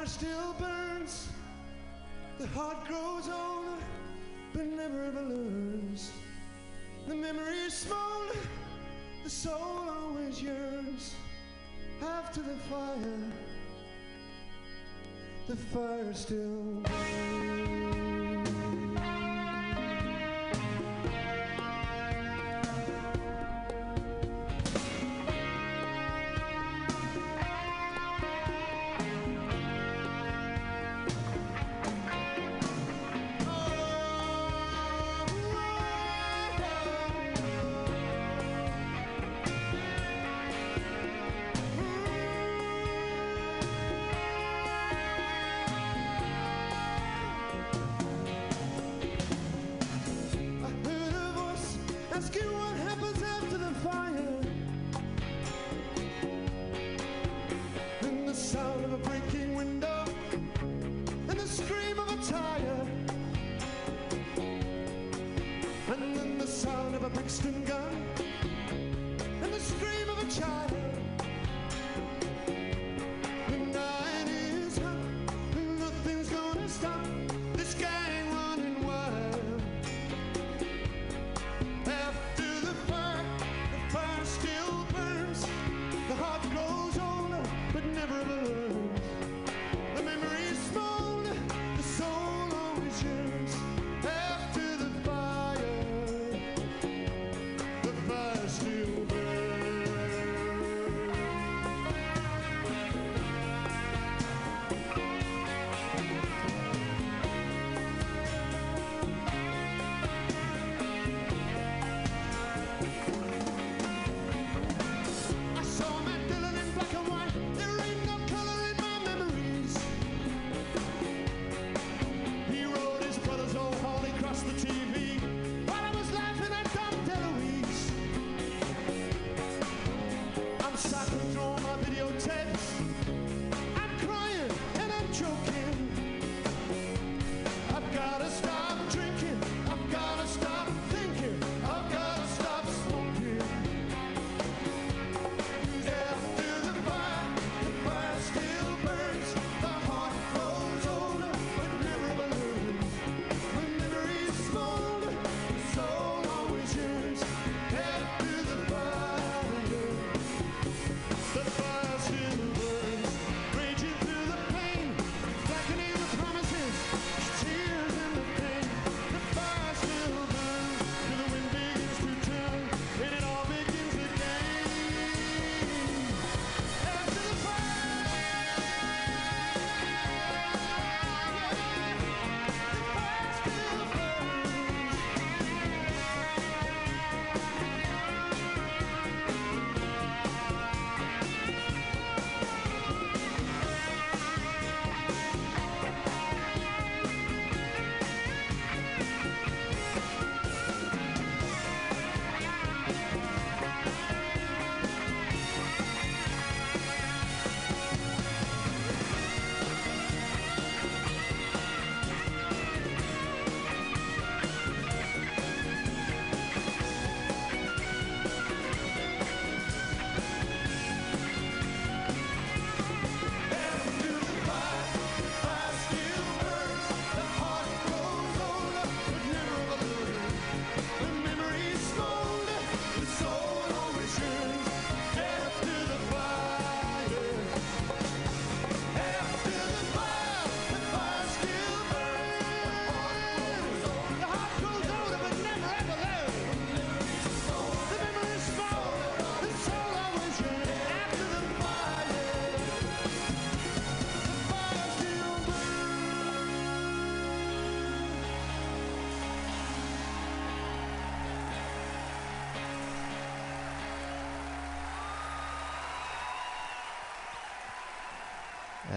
fire still burns. The heart grows older, but never ever learns. The memory is smaller, the soul always yearns after the fire. The fire still burns.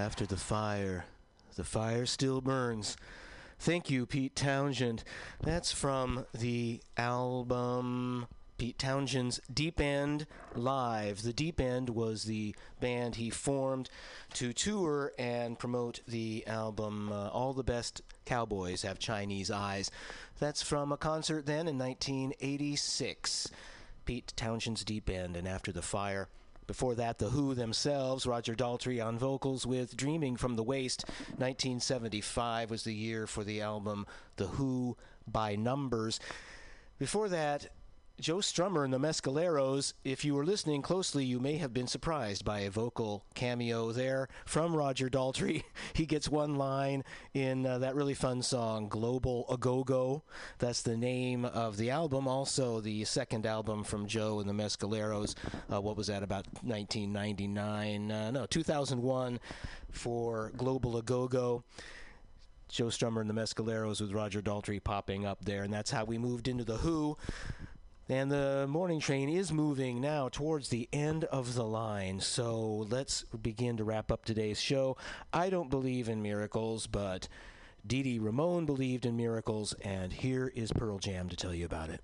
after the fire. The fire still burns. Thank you, Pete Townshend. That's from the album Pete Townshend's Deep End Live. The Deep End was the band he formed to tour and promote the album uh, All the Best Cowboys Have Chinese Eyes. That's from a concert then in 1986. Pete Townshend's Deep End and After the Fire. Before that, The Who themselves, Roger Daltrey on vocals with Dreaming from the Waist. 1975 was the year for the album The Who by Numbers. Before that, Joe Strummer and the Mescaleros. If you were listening closely, you may have been surprised by a vocal cameo there from Roger Daltrey. He gets one line in uh, that really fun song, Global A Go Go. That's the name of the album. Also, the second album from Joe and the Mescaleros. Uh, what was that, about 1999? Uh, no, 2001 for Global A Go Go. Joe Strummer and the Mescaleros with Roger Daltrey popping up there, and that's how we moved into The Who. And the morning train is moving now towards the end of the line. So let's begin to wrap up today's show. I don't believe in miracles, but Dee Ramone believed in miracles, and here is Pearl Jam to tell you about it.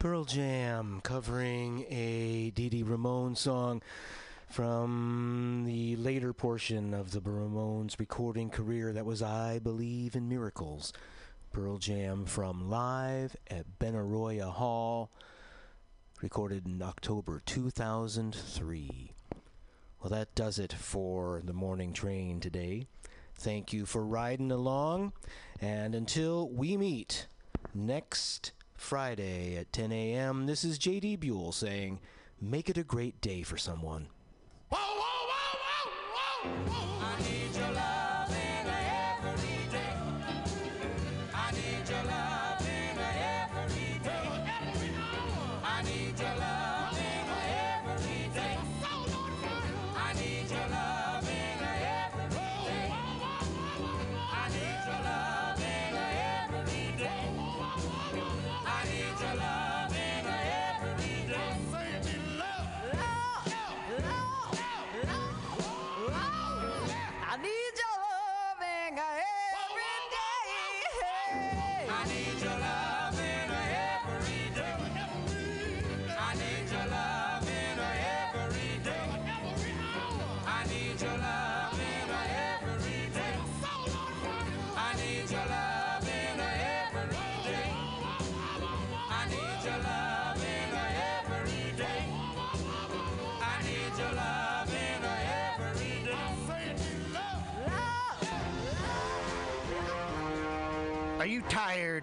Pearl Jam covering a Dee Dee Ramone song from the later portion of the Ramones recording career that was I Believe in Miracles. Pearl Jam from live at Benaroya Hall, recorded in October 2003. Well, that does it for the morning train today. Thank you for riding along, and until we meet next Friday at 10 a.m., this is JD Buell saying, Make it a great day for someone. Whoa, whoa, whoa,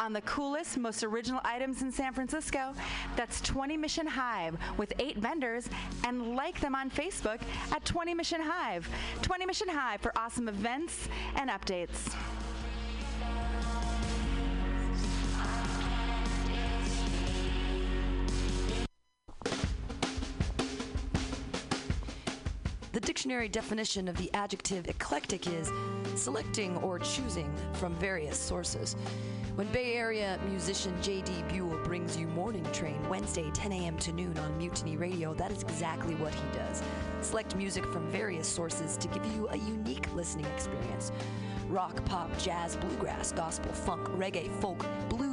on the coolest, most original items in San Francisco. That's 20 Mission Hive with eight vendors and like them on Facebook at 20 Mission Hive. 20 Mission Hive for awesome events and updates. The dictionary definition of the adjective eclectic is selecting or choosing from various sources. When Bay Area musician J.D. Buell brings you Morning Train Wednesday 10 a.m. to noon on Mutiny Radio, that is exactly what he does. Select music from various sources to give you a unique listening experience. Rock, pop, jazz, bluegrass, gospel, funk, reggae, folk, blues,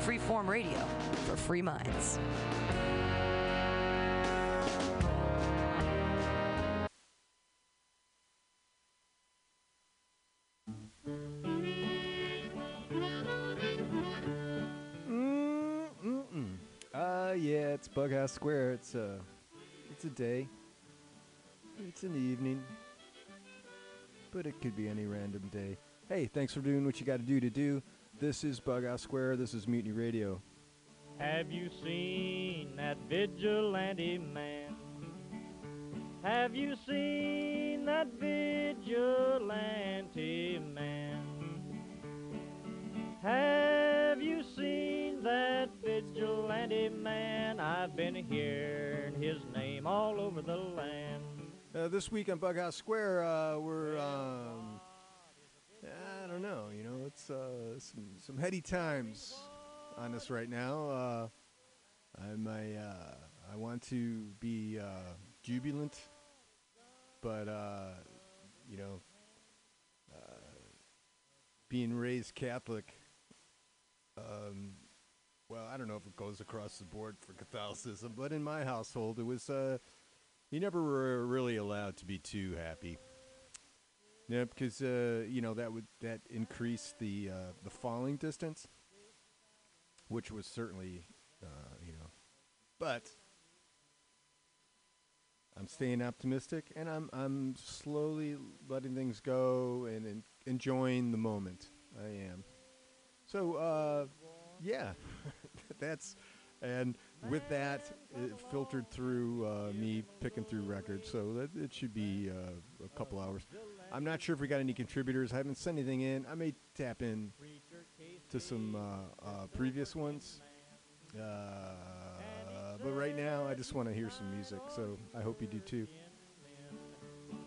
Freeform radio for free minds. Mm-mm. Uh, yeah, it's Bughouse Square. It's a, it's a day. It's an evening. But it could be any random day. Hey, thanks for doing what you got to do to do. This is Bughouse Square. This is Mutiny Radio. Have you seen that vigilante man? Have you seen that vigilante man? Have you seen that vigilante man? I've been hearing his name all over the land. Uh, this week on Bughouse Square, uh, we're, um, I don't know, you know, it's uh, some, some heady times on us right now. Uh, I'm a, uh, I want to be uh, jubilant, but, uh, you know, uh, being raised Catholic, um, well, I don't know if it goes across the board for Catholicism, but in my household, it was, uh, you never were really allowed to be too happy. Yeah, because uh, you know that would that increased the uh, the falling distance, which was certainly, uh, you know, but I'm staying optimistic and I'm I'm slowly letting things go and, and enjoying the moment. I am. So uh, yeah, that's and with that it filtered through uh, me picking through records. So that it should be uh, a couple hours. I'm not sure if we got any contributors. I haven't sent anything in. I may tap in to some uh, uh, previous ones. Uh, but right now, I just want to hear some music. So I hope you do too.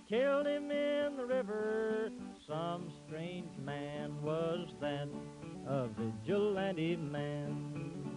Killed him in the river. Some strange man was that, a vigilante man.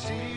see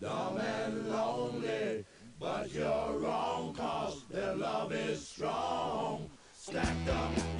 dumb and lonely. But you're wrong, cause their love is strong. Stacked up.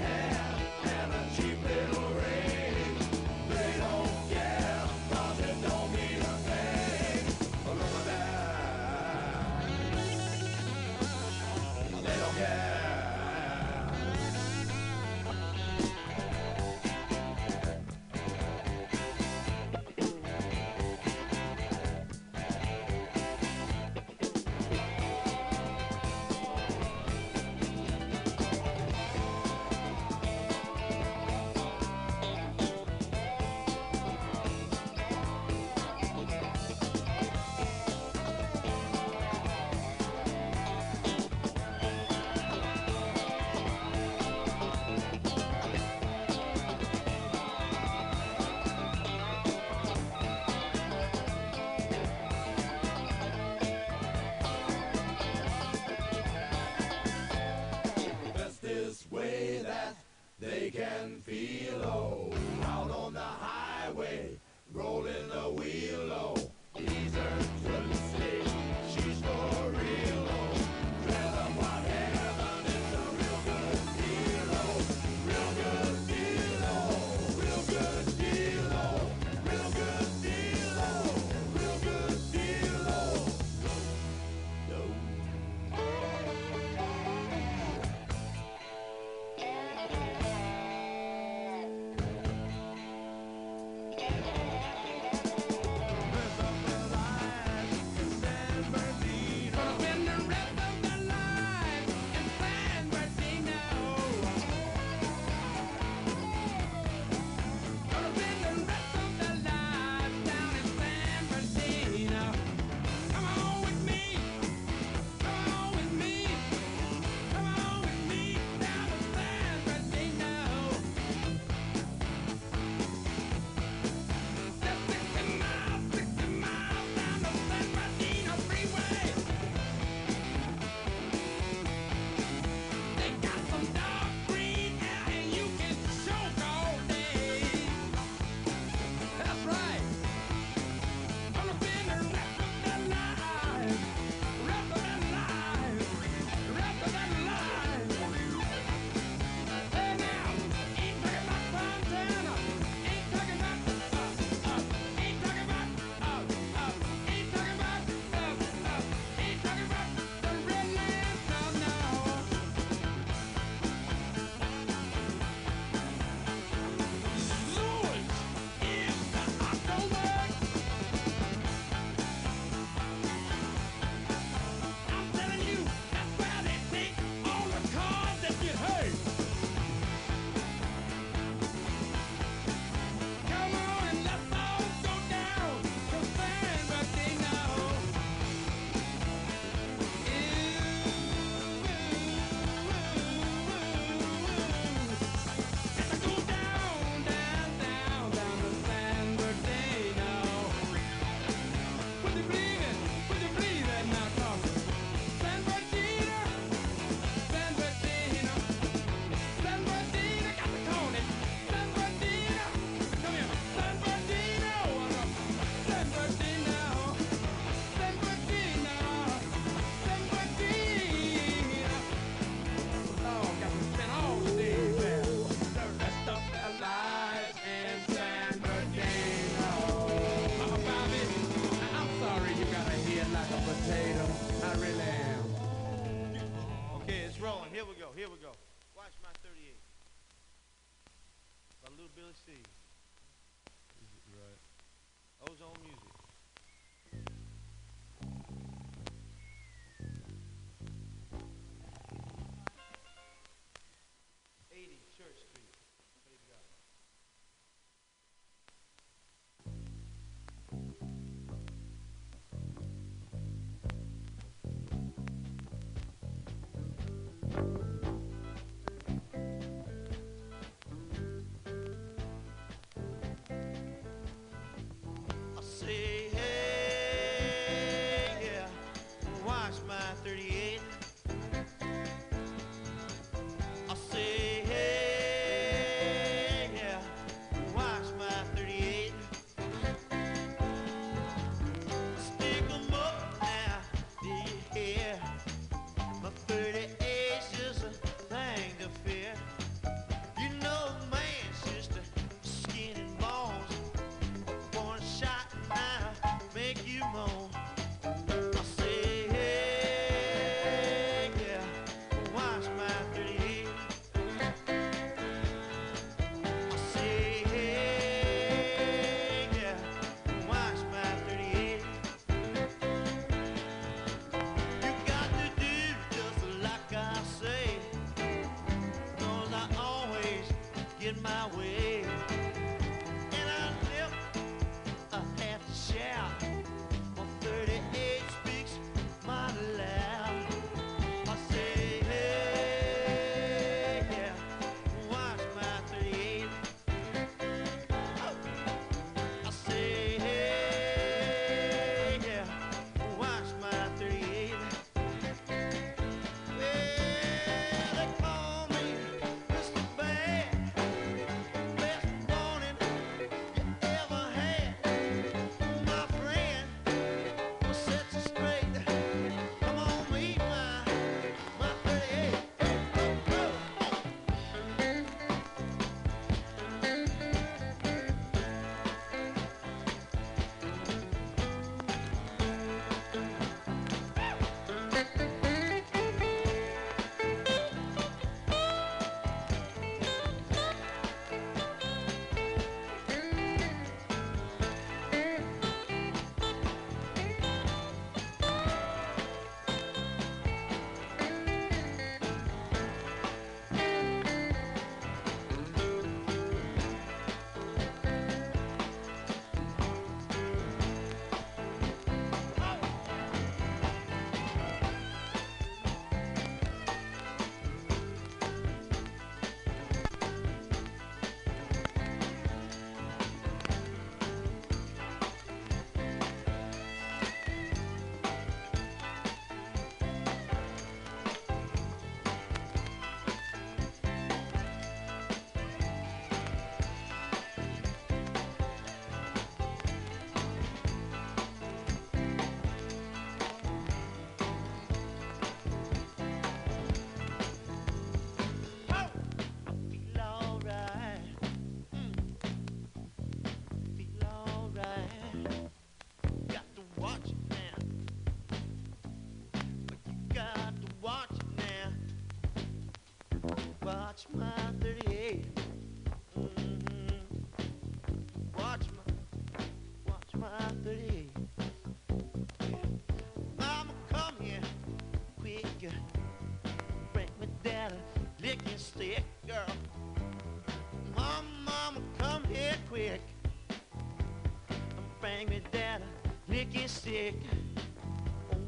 sick.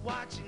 Watching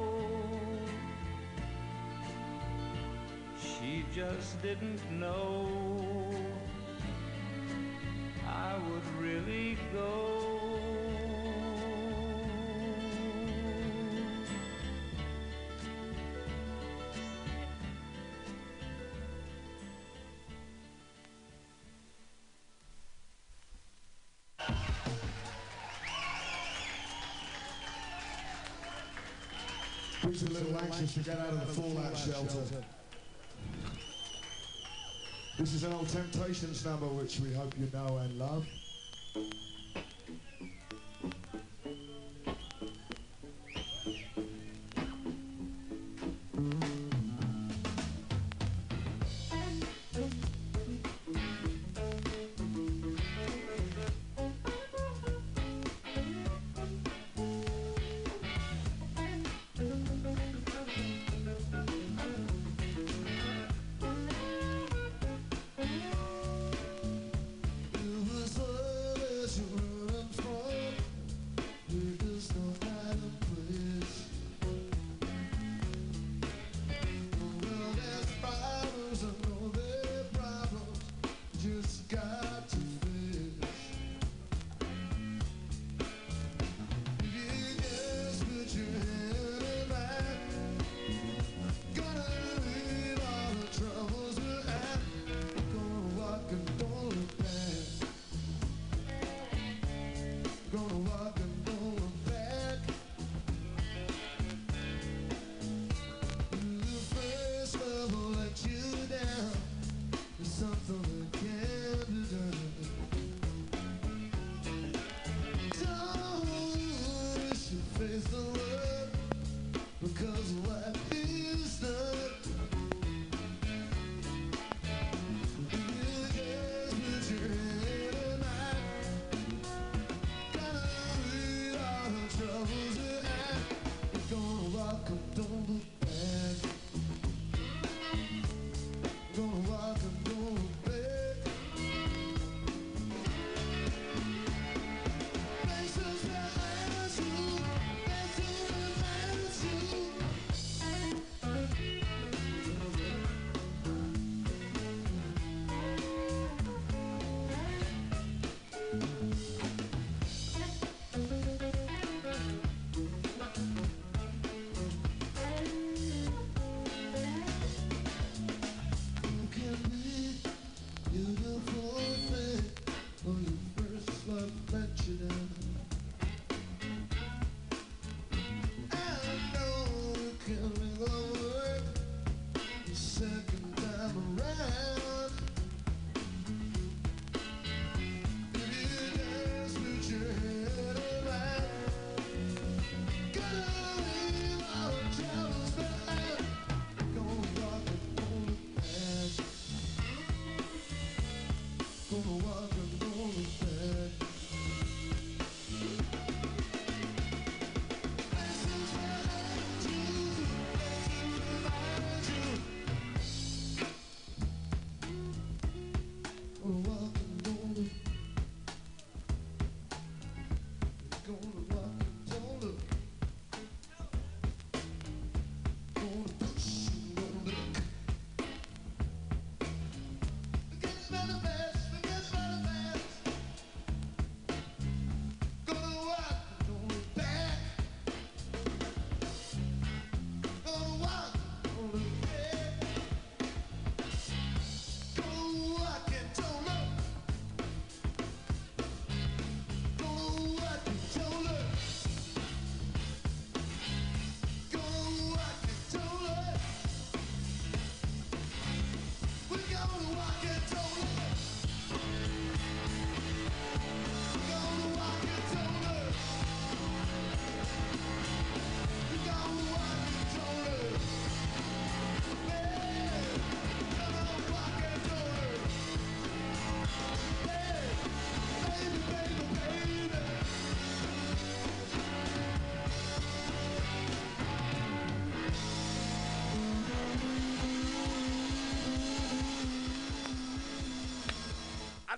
She just didn't know I would really go. Who's a little anxious to get out of the fallout shelter? This is an old Temptations number which we hope you know and love.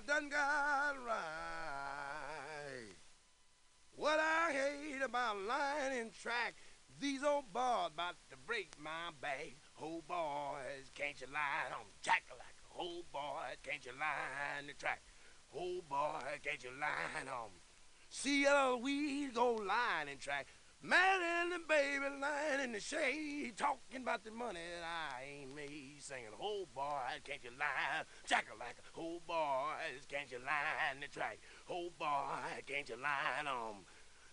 Done got right. What I hate about lying in track, these old bars about to break my back. Oh boys, can't you lie on jack like oh boys, can't you lie in the track? Oh boy, can't you lie on? See weed go line in track. Man and the baby lying in the shade, talking about the money that I ain't made, singing, "Oh boy, can't you lie, Jack-a-like, oh boys, can't you lie in the track? Oh boy, can't you lie on?"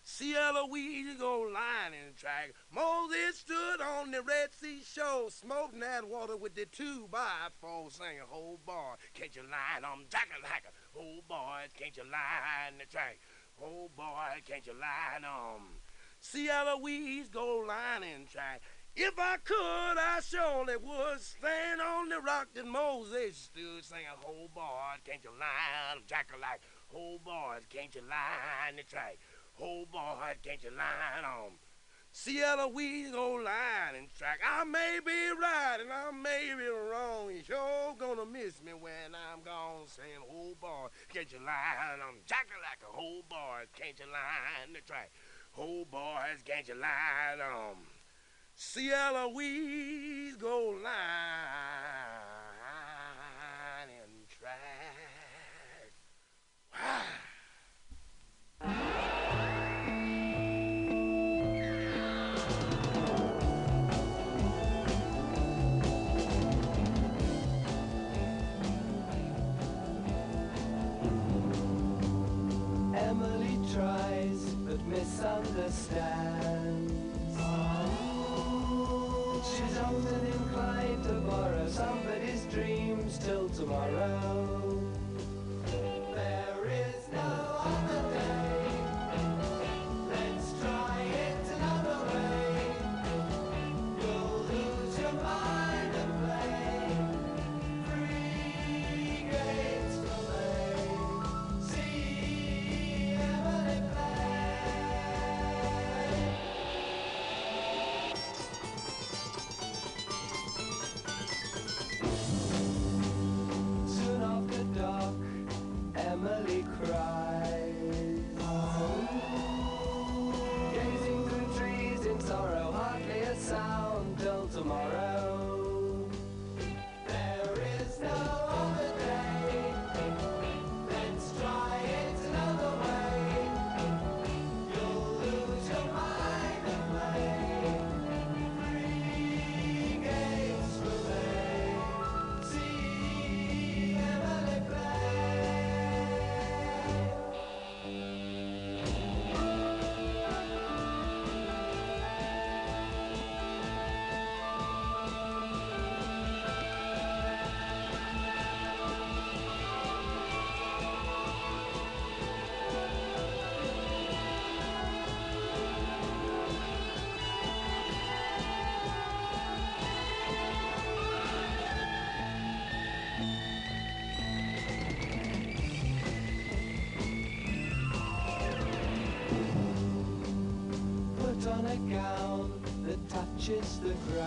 See a weed go line in the track. Moses stood on the Red Sea shore, smoking that water with the two by four, singing, "Oh boy, can't you lie on um, Jack-a-like? oh boy, can't you lie in the track? Oh boy, can't you lie on?" See how the weeds go line lining track. If I could, I surely would stand on the rock that Moses stood, singing, "Oh boy, can't you line jack like oh boy, can't you line the track? Oh boy, can't you line on?" See how the weeds go line lining track. I may be right and I may be wrong. You sure gonna miss me when I'm gone, saying, "Oh boy, can't you line on jack like a oh boy, can't you line the track?" Oh, boys, can't you lie on? See how the weeds go line and track. Wow. Touches the ground.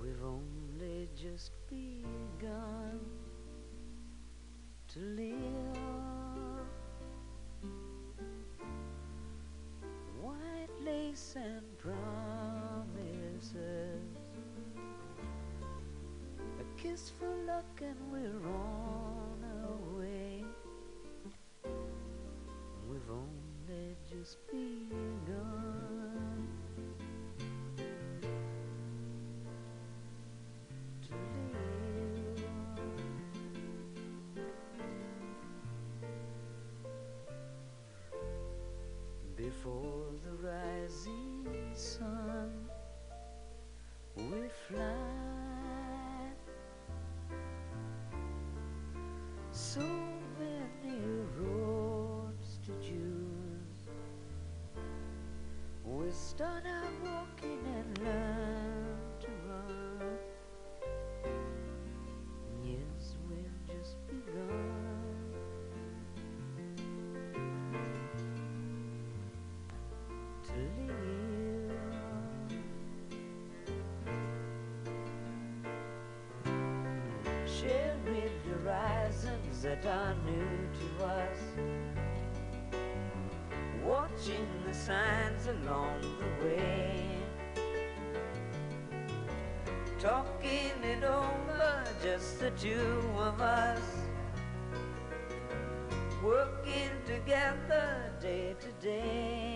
We've only just begun to live. White lace and promises, a kiss for luck, and we're on Before the rising sun, horizons that are new to us. Watching the signs along the way. Talking it over, just the two of us. Working together day to day.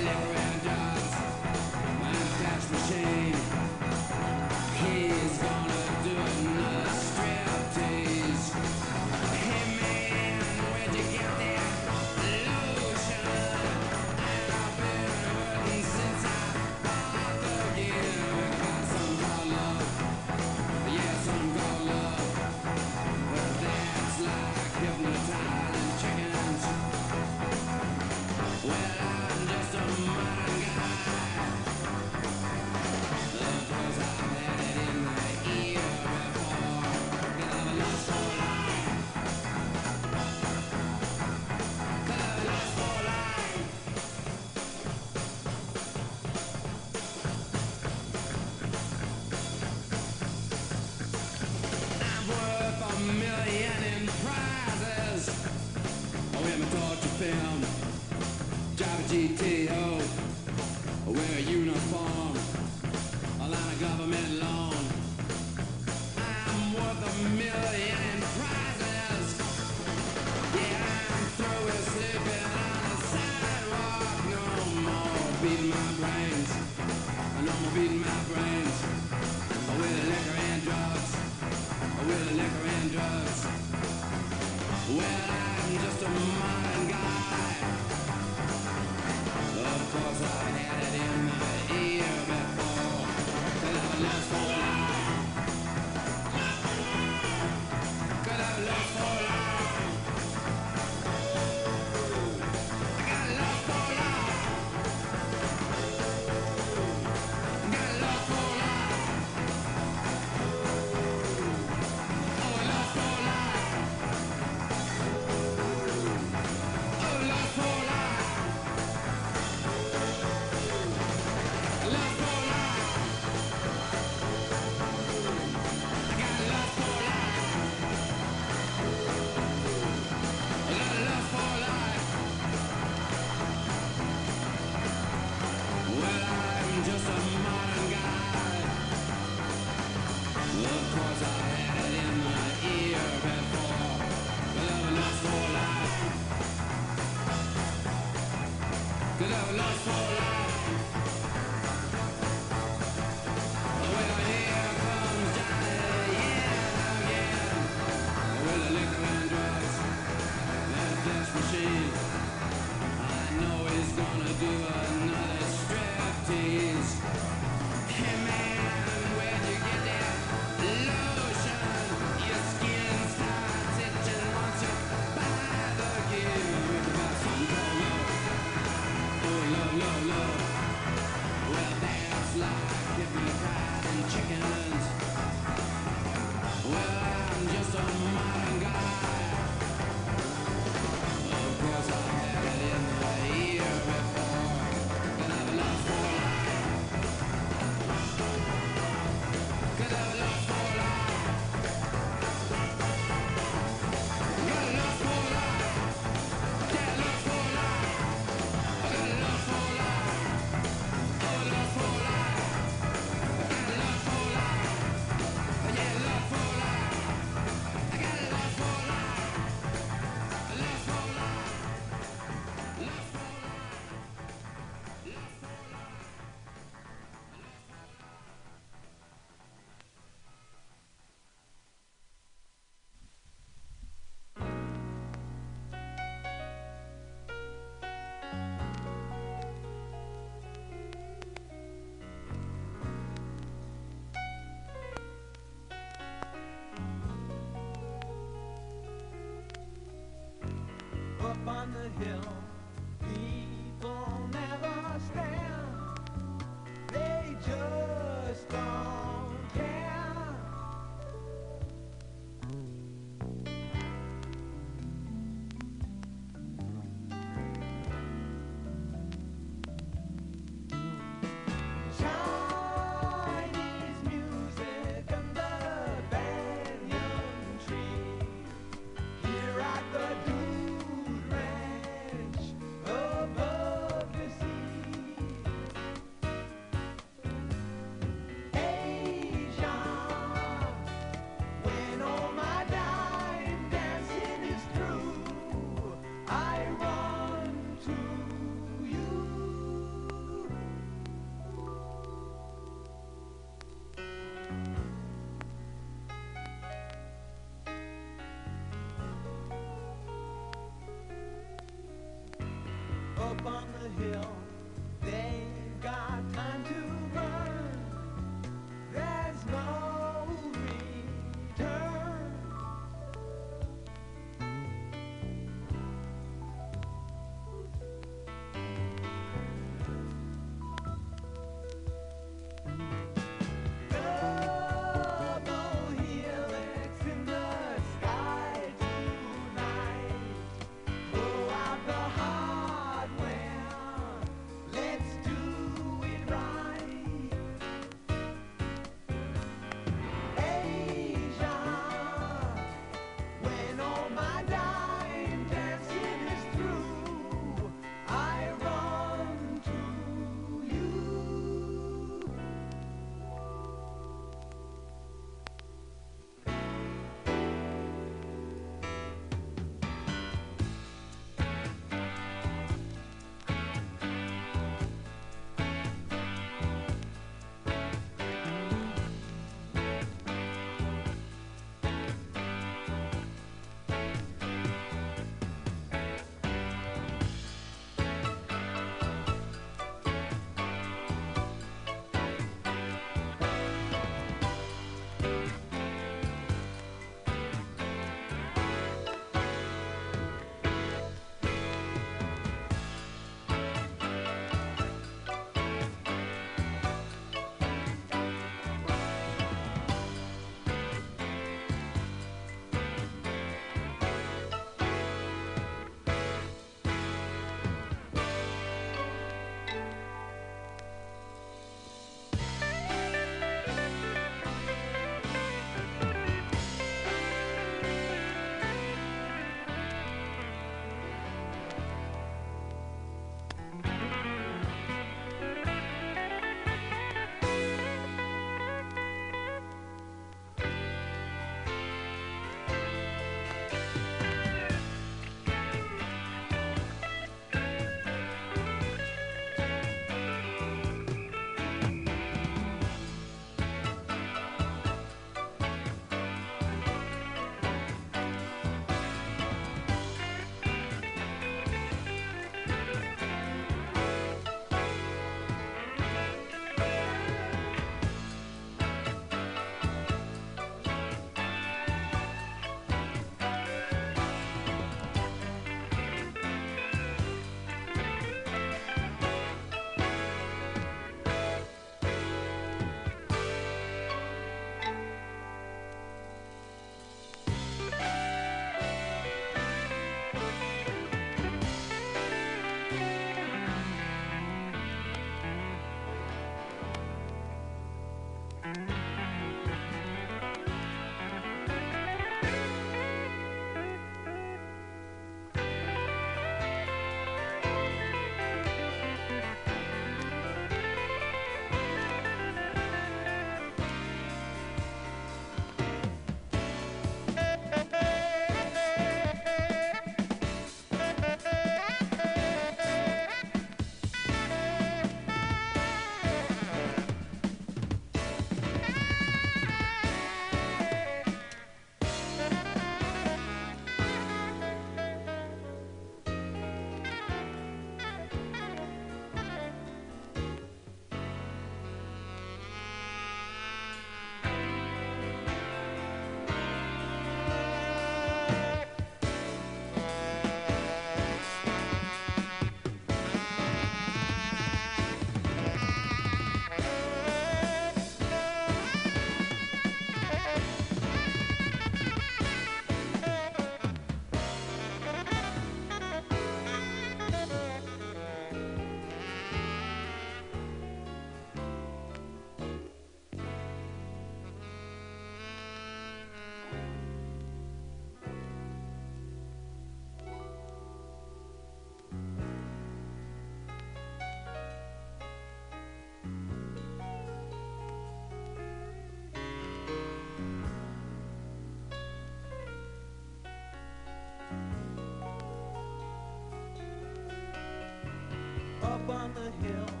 On the hill.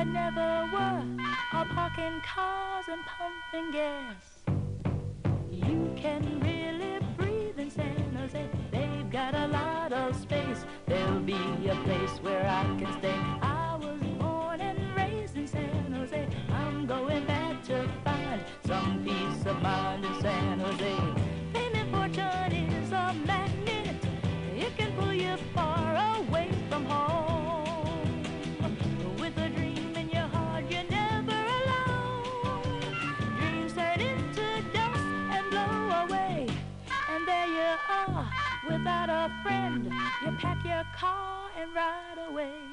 that never were are parking cars and pumping gas. You can really breathe in San Jose. They've got a lot of space. There'll be a place where I can stay. got a friend, you pack your car and ride away.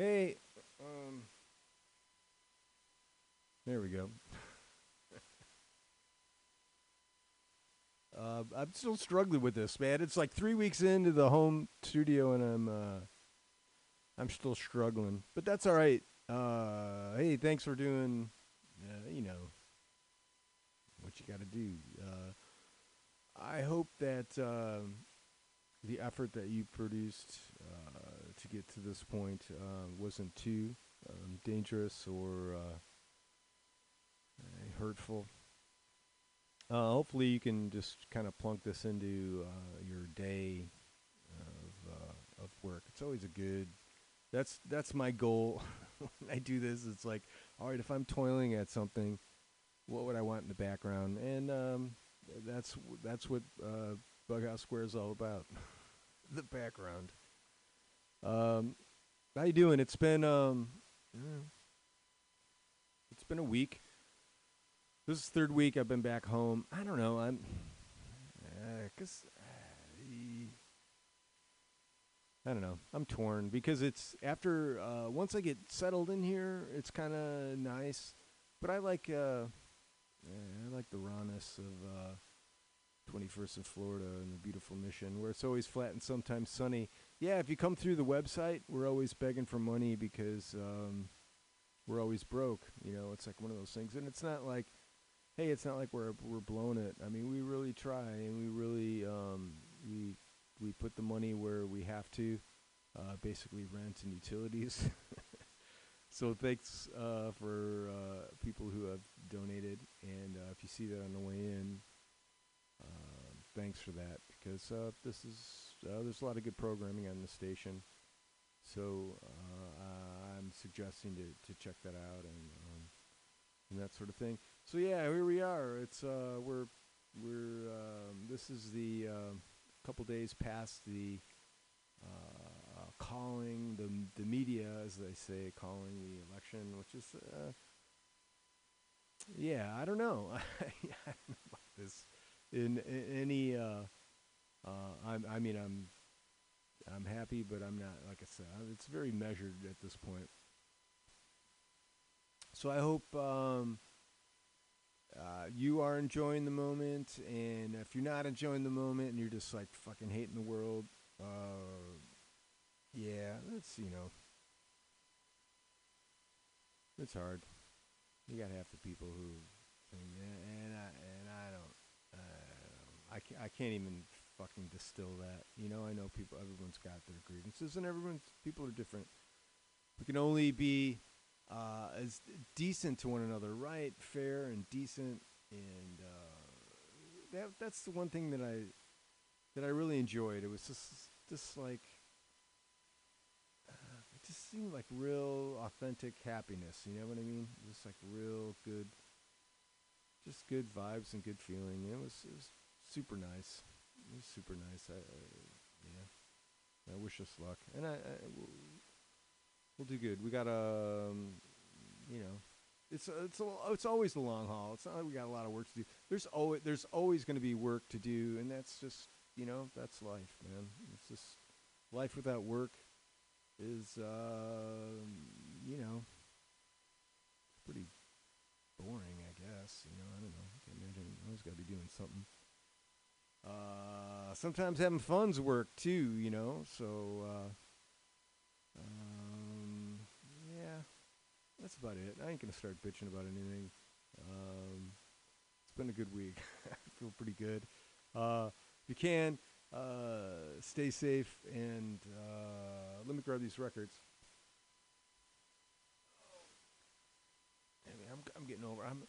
Hey, um, there we go. uh, I'm still struggling with this, man. It's like three weeks into the home studio, and I'm uh, I'm still struggling, but that's all right. Uh, hey, thanks for doing, uh, you know, what you got to do. Uh, I hope that um, the effort that you produced get to this point uh, wasn't too um, dangerous or uh, uh, hurtful. Uh, hopefully, you can just kind of plunk this into uh, your day of of work. It's always a good. That's that's my goal when I do this. It's like, all right, if I'm toiling at something, what would I want in the background? And um, that's that's what uh, Bughouse Square is all about. the background. Um, how you doing? It's been um, it's been a week. This is third week I've been back home. I don't know. I'm, uh, cause uh, I don't know. I'm torn because it's after uh, once I get settled in here, it's kind of nice. But I like uh, I like the rawness of uh, 21st in Florida and the beautiful Mission, where it's always flat and sometimes sunny. Yeah, if you come through the website, we're always begging for money because um, we're always broke. You know, it's like one of those things, and it's not like, hey, it's not like we're we're blowing it. I mean, we really try, and we really um, we we put the money where we have to, uh, basically rent and utilities. so thanks uh, for uh, people who have donated, and uh, if you see that on the way in, thanks for that because uh, this is uh, there's a lot of good programming on the station. So uh, I'm suggesting to, to check that out and um, and that sort of thing. So yeah, here we are. It's uh, we're we're um, this is the uh, couple days past the uh, calling the the media, as they say, calling the election, which is yeah, I don't know. I don't know about this in, in any. Uh, uh, I'm, I mean, I'm I'm happy, but I'm not. Like I said, it's very measured at this point. So I hope um, uh, you are enjoying the moment, and if you're not enjoying the moment and you're just like fucking hating the world, uh, yeah, that's you know, it's hard. You got half the people who think, "Yeah," and I and I don't, uh, I can't, I can't even fucking distill that. You know, I know people. Everyone's got their grievances, and everyone's people are different. We can only be uh, as decent to one another, right? Fair and decent, and uh, that that's the one thing that I that I really enjoyed. It was just just like uh, it just seemed like real authentic happiness. You know what I mean? Just like real good, just good vibes and good feeling. It was it was super nice. It was super nice. I, I yeah. I wish us luck, and I, I we'll, we'll do good. We got um, you know, it's a, it's a, it's always the long haul. It's not like we got a lot of work to do. There's always there's always going to be work to do, and that's just you know that's life, man. It's just life without work is uh, you know pretty boring, I guess. You know, I don't know. I can't imagine. I always got to be doing something. Uh, sometimes having fun's work too, you know. So, uh, um, yeah, that's about it. I ain't gonna start bitching about anything. Um, it's been a good week. I feel pretty good. Uh, if you can, uh, stay safe and uh, let me grab these records. I mean, I'm I'm getting over. I'm.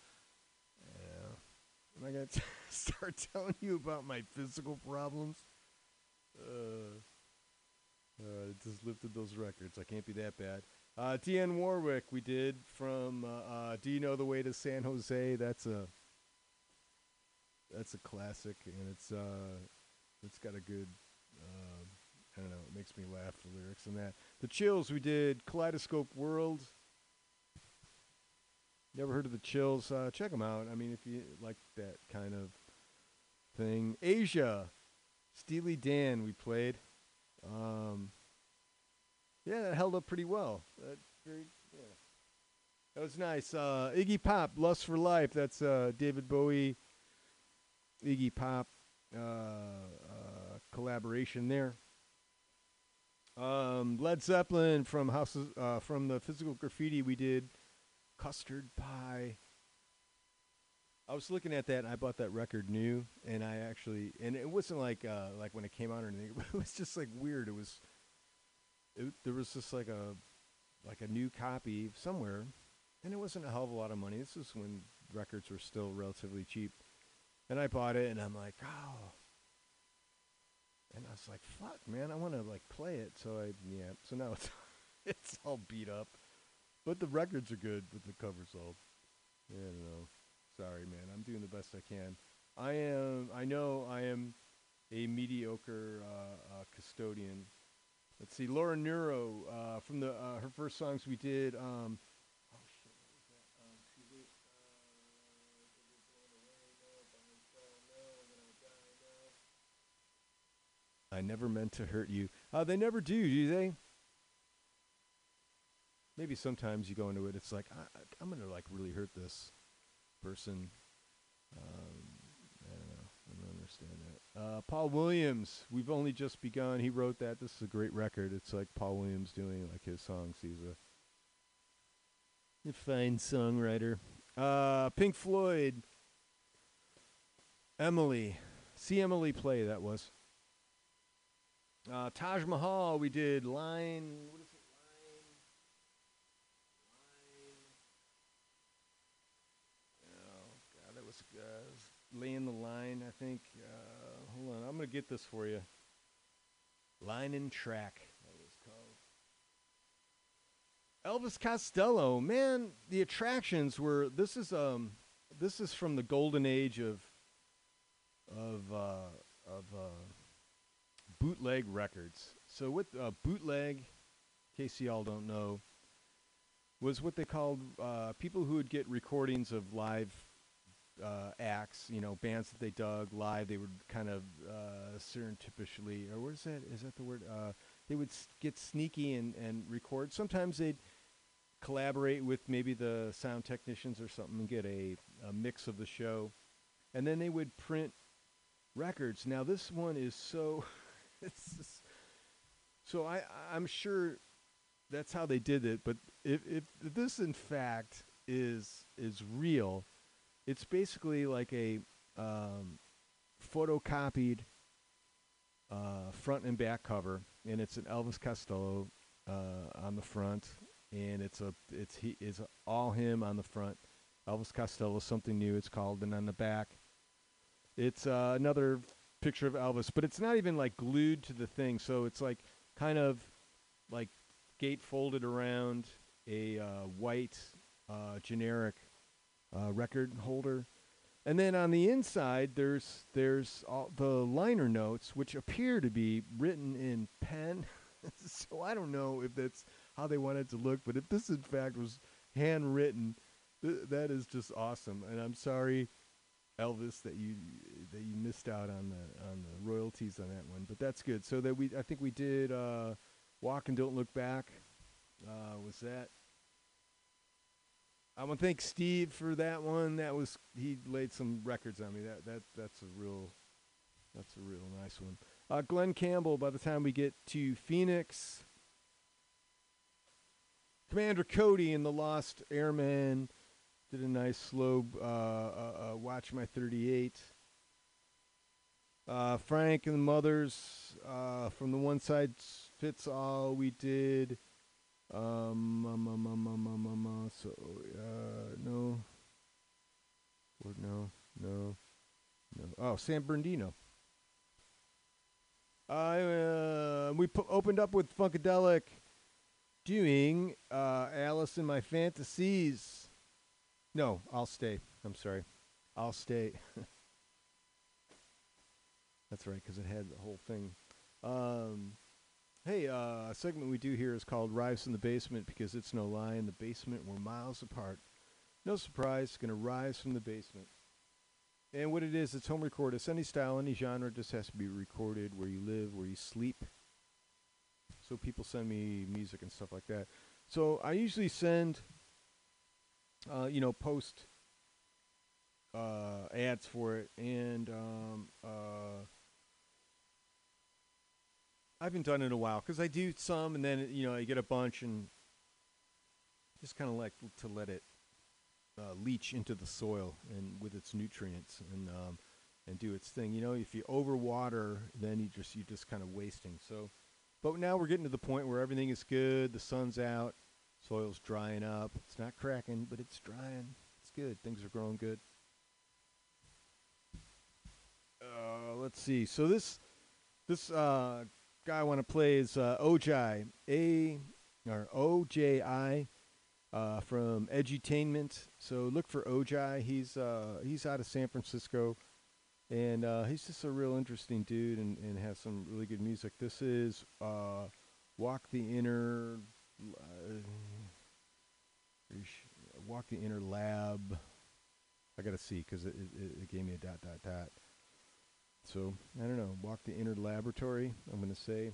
Am I gonna start telling you about my physical problems? Uh, uh, I just lifted those records. I can't be that bad. Uh, Dionne Warwick, we did from. Uh, uh, Do you know the way to San Jose? That's a. That's a classic, and it's uh, it's got a good. Uh, I don't know. It makes me laugh. The lyrics and that. The Chills, we did Kaleidoscope World. Never heard of the Chills? Uh, check them out. I mean, if you like that kind of thing. Asia, Steely Dan, we played. Um, Yeah, that held up pretty well. That very yeah. That was nice. Uh, Iggy Pop, Lust for Life. That's uh, David Bowie, Iggy Pop uh, uh, collaboration there. Um, Led Zeppelin from Houses uh, from the Physical Graffiti we did. Custard Pie. I was looking at that and I bought that record new and I actually and it wasn't like uh, like when it came out or anything. It was just like weird. It was it, there was just like a like a new copy somewhere, and it wasn't a hell of a lot of money. This is when records were still relatively cheap, and I bought it, and I'm like, oh, and I was like, fuck, man, I want to like play it. So I yeah, so now it's it's all beat up, but the records are good, but the cover's all, I don't know. Sorry, man, I'm doing the best I can. I am. I know I am a mediocre uh, uh, custodian. Let's see, Laura Nyro uh, from the uh, her first songs we did. Um, oh? Um, did, uh, I never meant to hurt you. Uh, they never do, do they? Maybe sometimes you go into it, it's like I, I'm gonna like really hurt this person. Um, I don't know. I don't understand that. Uh, Paul Williams, we've only just begun. He wrote that. This is a great record. It's like Paul Williams doing like his songs. He's a, a fine songwriter. Uh, Pink Floyd, Emily. See Emily play. That was. Uh, Taj Mahal. We did line. What is it? Oh God, that was uh, laying the line. I think. Uh, hold on, I'm gonna get this for you. Linin' Track. That was called. Elvis Costello, man, the attractions were. This is um, this is from the golden age of, of uh, of uh, bootleg records. So with uh, bootleg, in case y'all don't know, was what they called uh, people who would get recordings of live uh, acts, you know, bands that they dug live. They would kind of uh, surreptitiously, or what is that? Is that the word? Uh, they would s- get sneaky and, and record. Sometimes they'd collaborate with maybe the sound technicians or something and get a, a mix of the show, and then they would print records. Now this one is so, just, so I I'm sure that's how they did it. But if, if this in fact is is real, it's basically like a um, photocopied uh, front and back cover, and it's an Elvis Costello uh, on the front, and it's a it's he is all him on the front. Elvis Costello, something new. It's called, and on the back, it's uh, another picture of Elvis, but it's not even like glued to the thing. So it's like kind of like gate folded around a uh, white uh, generic uh, record holder. And then on the inside, there's there's the liner notes, which appear to be written in pen. so I don't know if that's how they wanted to look, but if this in fact was handwritten, th- that is just awesome. And I'm sorry, Elvis, that you that you missed out on the on the royalties on that one, but that's good. So that we I think we did uh, "Walk and Don't Look Back." Uh, was that? I want to thank Steve for that one. That was he laid some records on me. That that that's a real that's a real nice one. Uh, Glen Campbell. By the time we get to Phoenix, Commander Cody and the Lost Airmen did a nice slow uh, uh, uh, watch my 38. Uh, Frank and the Mothers uh, from the One Size Fits All. We did. Um, um, um, um, um, um, um, uh, so uh, no, or no, no, no. Oh, San Bernardino. I uh, we pu- opened up with Funkadelic doing uh, Alice in My Fantasies. No, I'll stay. I'm sorry, I'll stay. That's right, because it had the whole thing. Um, hey, uh, a segment we do here is called "Rise from the Basement" because it's no lie. In the basement, we're miles apart. No surprise, it's going to rise from the basement. And what it is, it's home recorded. It's any style, any genre. Just has to be recorded where you live, where you sleep. so people send me music and stuff like that. So I usually send, uh, you know, post uh, ads for it, and um, uh, I haven't done it in a while because I do some, and then you know I get a bunch, and just kind of like to let it uh, leach into the soil and with its nutrients and um, and do its thing. You know, if you overwater, then you just you just kind of wasting. So, but now we're getting to the point where everything is good. The sun's out, soil's drying up. It's not cracking, but it's drying. It's good. Things are growing good. Uh, let's see. So this this uh, guy I want to play is uh, Ojai A or O J I uh, from Edutainment. So look for Oji. He's uh, he's out of San Francisco, and uh, he's just a real interesting dude and, and has some really good music. This is uh, Walk the Inner uh, Walk the Inner Lab. I gotta see because it, it, it gave me a dot dot dot. So I don't know. Walk the inner laboratory. I'm gonna say.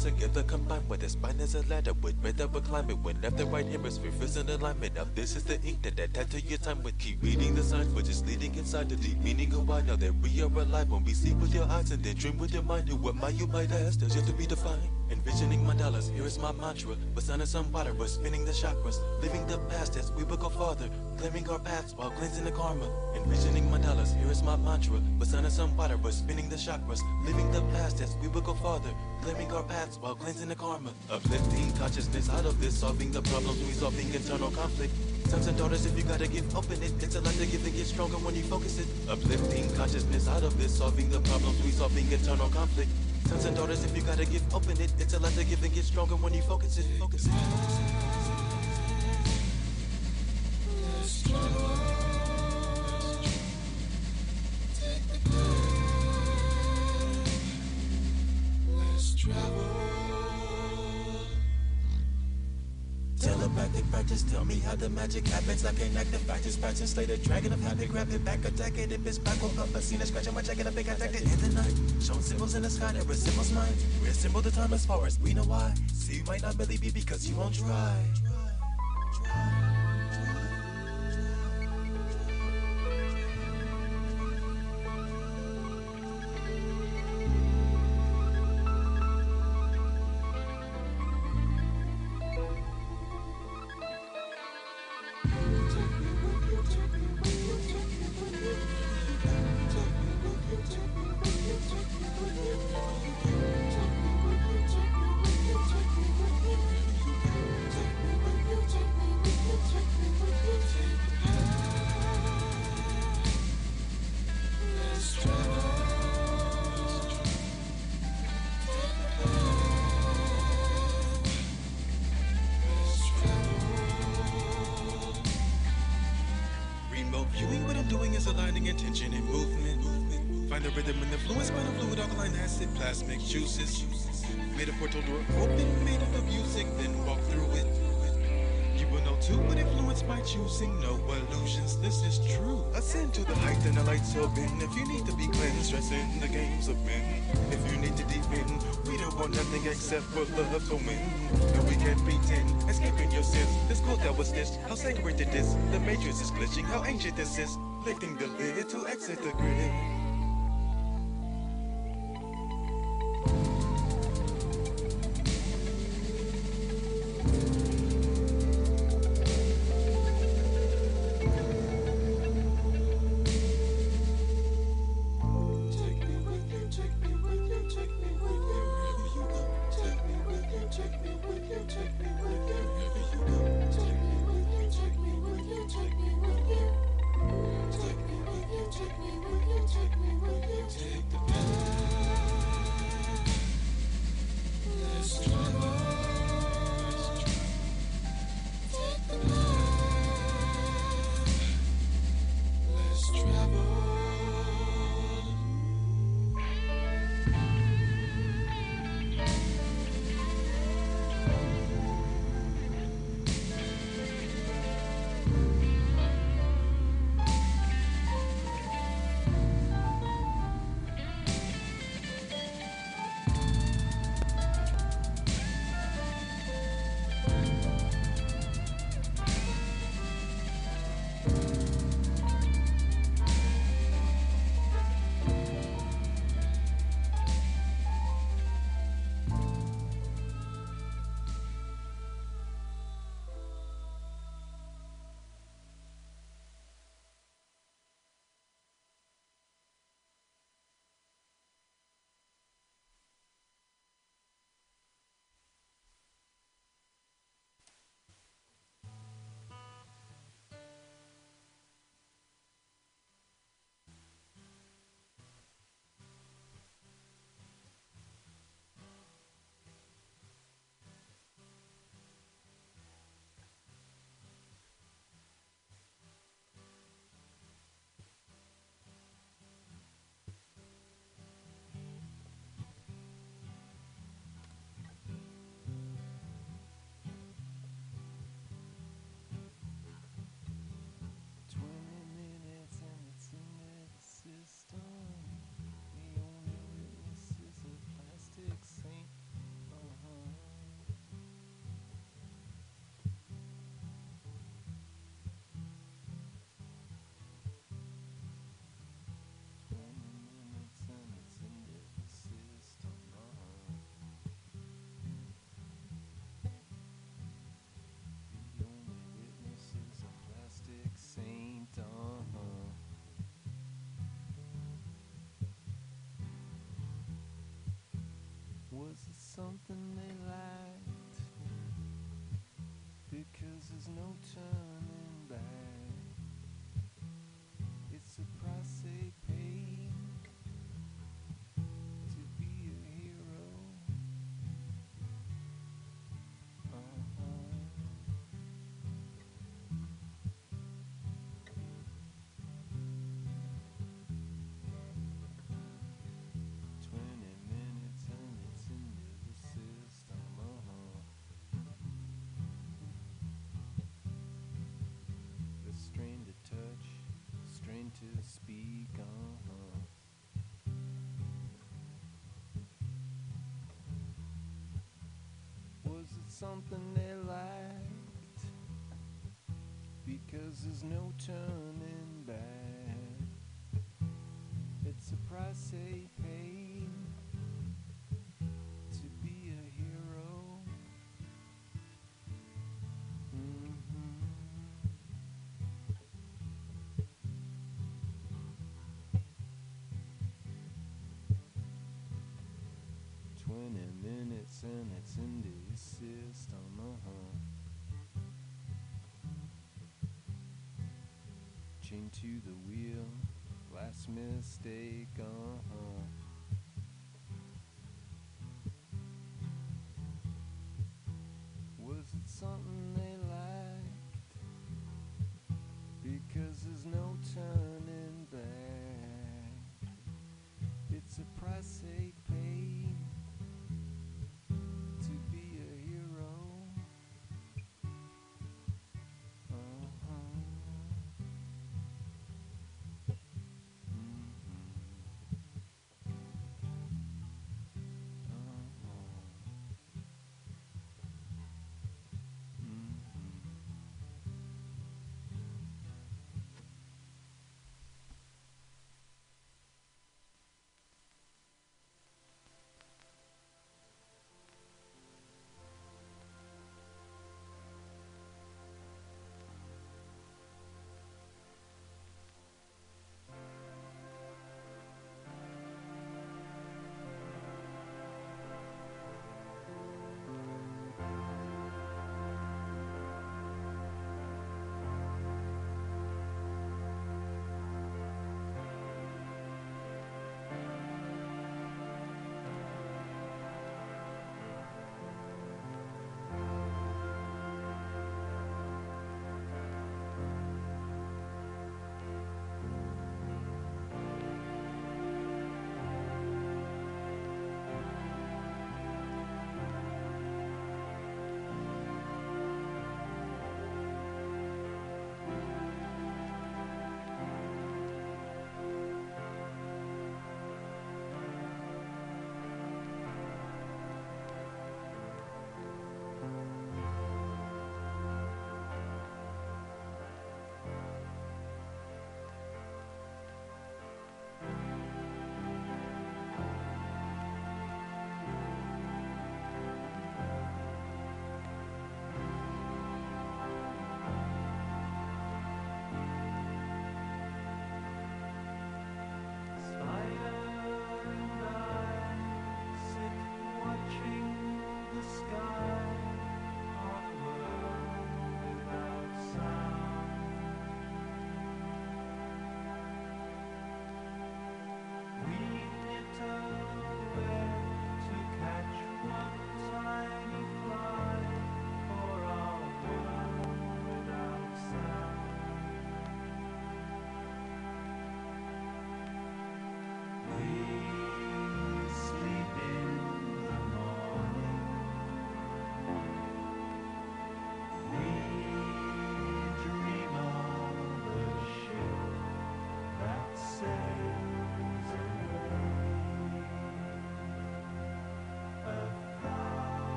Together combined with the spine as a ladder with rhythm a climate. When left and right hemisphere is in alignment. Now this is the ink that attached to your time with keep reading the signs which is leading inside the deep meaning of why. Now that we are alive when we see with your eyes and then dream with your mind who am I you might ask there's yet to be defined? Envisioning mandalas here is my mantra. But sun is some water we're spinning the chakras. Living the past as we will go farther. Claiming our paths while cleansing the karma. Envisioning mandalas here is my mantra. But sun is some water we're spinning the chakras. Living the past as we will go farther claiming our paths while cleansing the karma uplifting consciousness out of this solving the problems resolving internal conflict Sons and daughters, if you gotta give, open it. It's a lot to give and get stronger when you focus it. Uplifting consciousness out of this, solving the problems, resolving internal conflict. Sons and daughters, if you gotta give, open it. It's a lot to give and get stronger when you focus it. Focus it. Let's travel. Me how the magic happens. I can't act the factors, patches, slay the dragon of habit, grab it back, attack it. If it's back, woke up, I seen a scratch on my jacket, I think I attacked it in the night. Showing symbols in the sky that resembles mine. Reassemble the time as far as we know why. See, you might not believe me because you won't try. There's no turning back. something they liked because there's no turning back. It's a price chained to the wheel. Last mistake, uh-huh.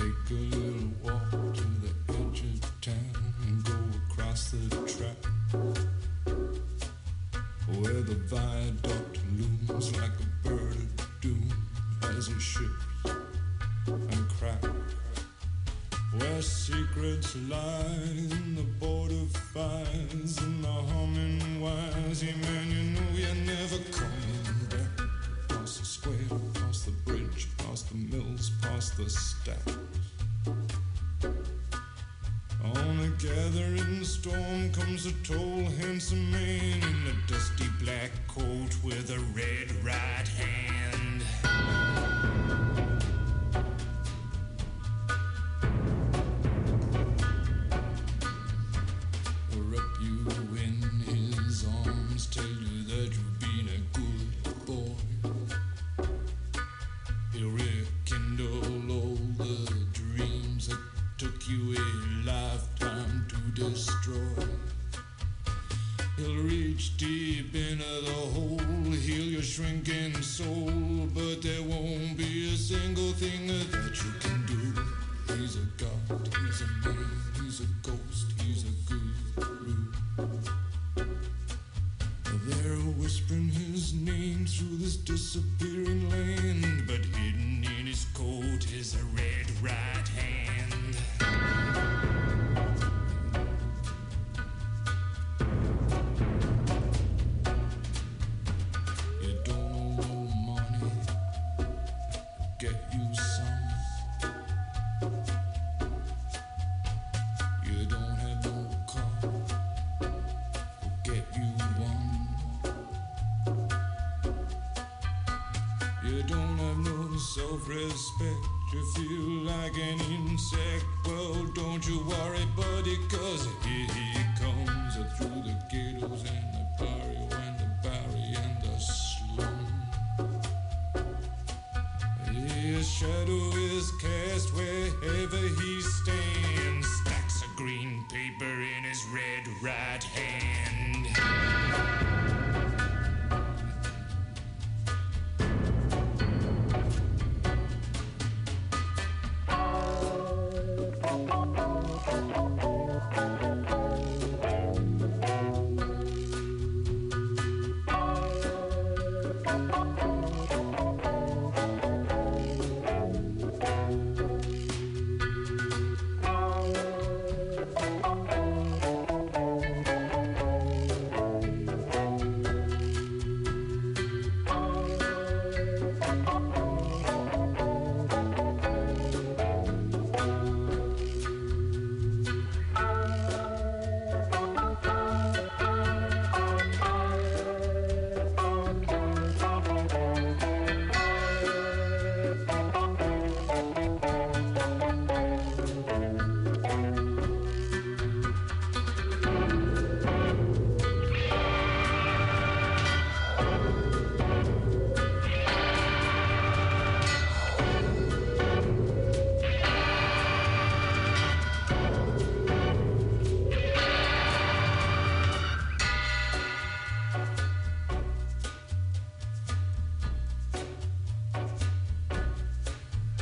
Take a little walk to the edge of town and go across the track where the viaduct looms like a bird of doom as it shifts and cracks. Where secrets lie in the border and the humming. Yeah, man, you know you're never coming back. The square, the bridge, past the mills, past the stacks. Storm comes a tall, handsome man in a dusty black